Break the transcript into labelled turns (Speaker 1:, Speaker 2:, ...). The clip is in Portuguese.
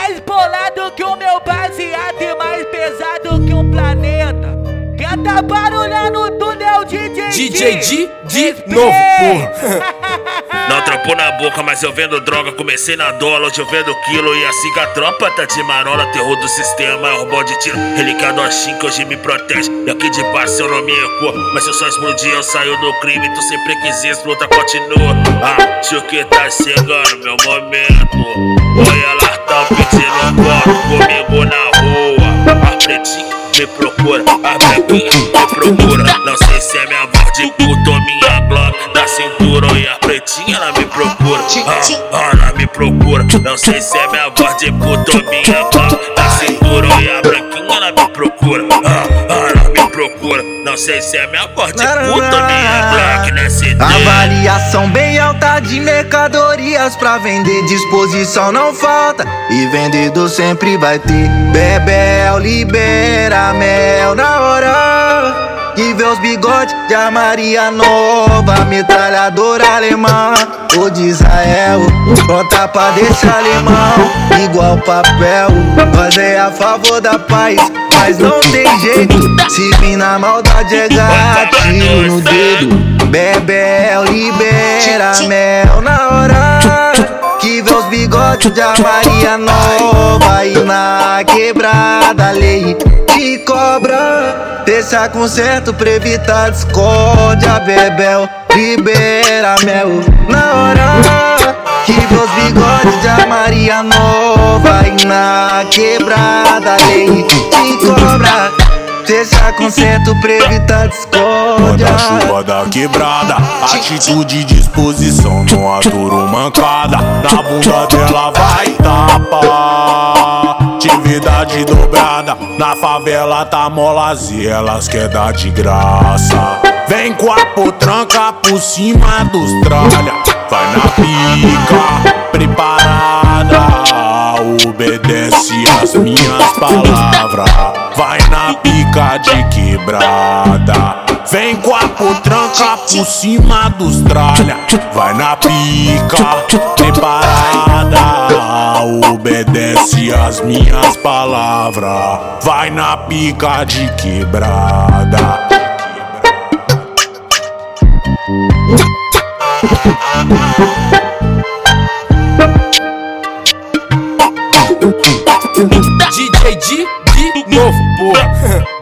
Speaker 1: mais bolado que o meu baseado e mais pesado que um planeta. Quem tá barulhando tudo é o DJ
Speaker 2: DJ D de novo, porra.
Speaker 3: Não trampou na boca, mas eu vendo droga. Comecei na dólar, hoje eu vendo quilo. E assim que a tropa tá de marola, terror do sistema, é o de tiro. Relicado assim que hoje me protege. E aqui de baixo eu não me recuo. Mas se eu só explodir, eu saio do crime. Tu sempre quis isso, luta continua. Ah, acho que tá chegando meu momento. Olha lá, comigo na rua. A pretinha me procura, a branquinha me procura. Não sei se é minha voz de puto ou minha Glock da cintura. E a pretinha ela me procura, ah, ela me procura. Não sei se é minha voz de puto ou minha Glock da cintura. E a branquinha ela me procura, ah, ela me procura. Não sei se é minha voz de puto ou minha Glock nessa ideia.
Speaker 4: Avaliação bem alta de mercadorias pra vender, disposição não falta. E vendedor sempre vai ter. Bebel libera mel na hora. E vê os bigodes de Maria Nova, metralhadora alemã. Ou de Israel, pronta pra deixar alemão. Igual papel, nós é a favor da paz. Mas não tem jeito, se vir na maldade é gatilho no dedo. Bebel libera mel na hora. De Maria Nova e na quebrada lei de cobra. Deixa com certo pra evitar discórdia. Bebel libera mel na hora. Que os bigodes de Maria Nova e na quebrada lei de cobra. Deixa com certo pra evitar discórdia.
Speaker 5: Manda chuva da quebrada, atitude e disposição, não aturo mancada. Na bunda dela vai tapa. Atividade dobrada, na favela tá molas e elas quer dar de graça. Vem com a potranca por cima dos tralha, vai na pica, preparada. Obedece as minhas palavras, na pica de quebrada. Vem com a potranca por cima dos tralha, vai na pica, preparada. Obedece as minhas palavras, vai na pica de quebrada.
Speaker 2: DJ D de novo, porra.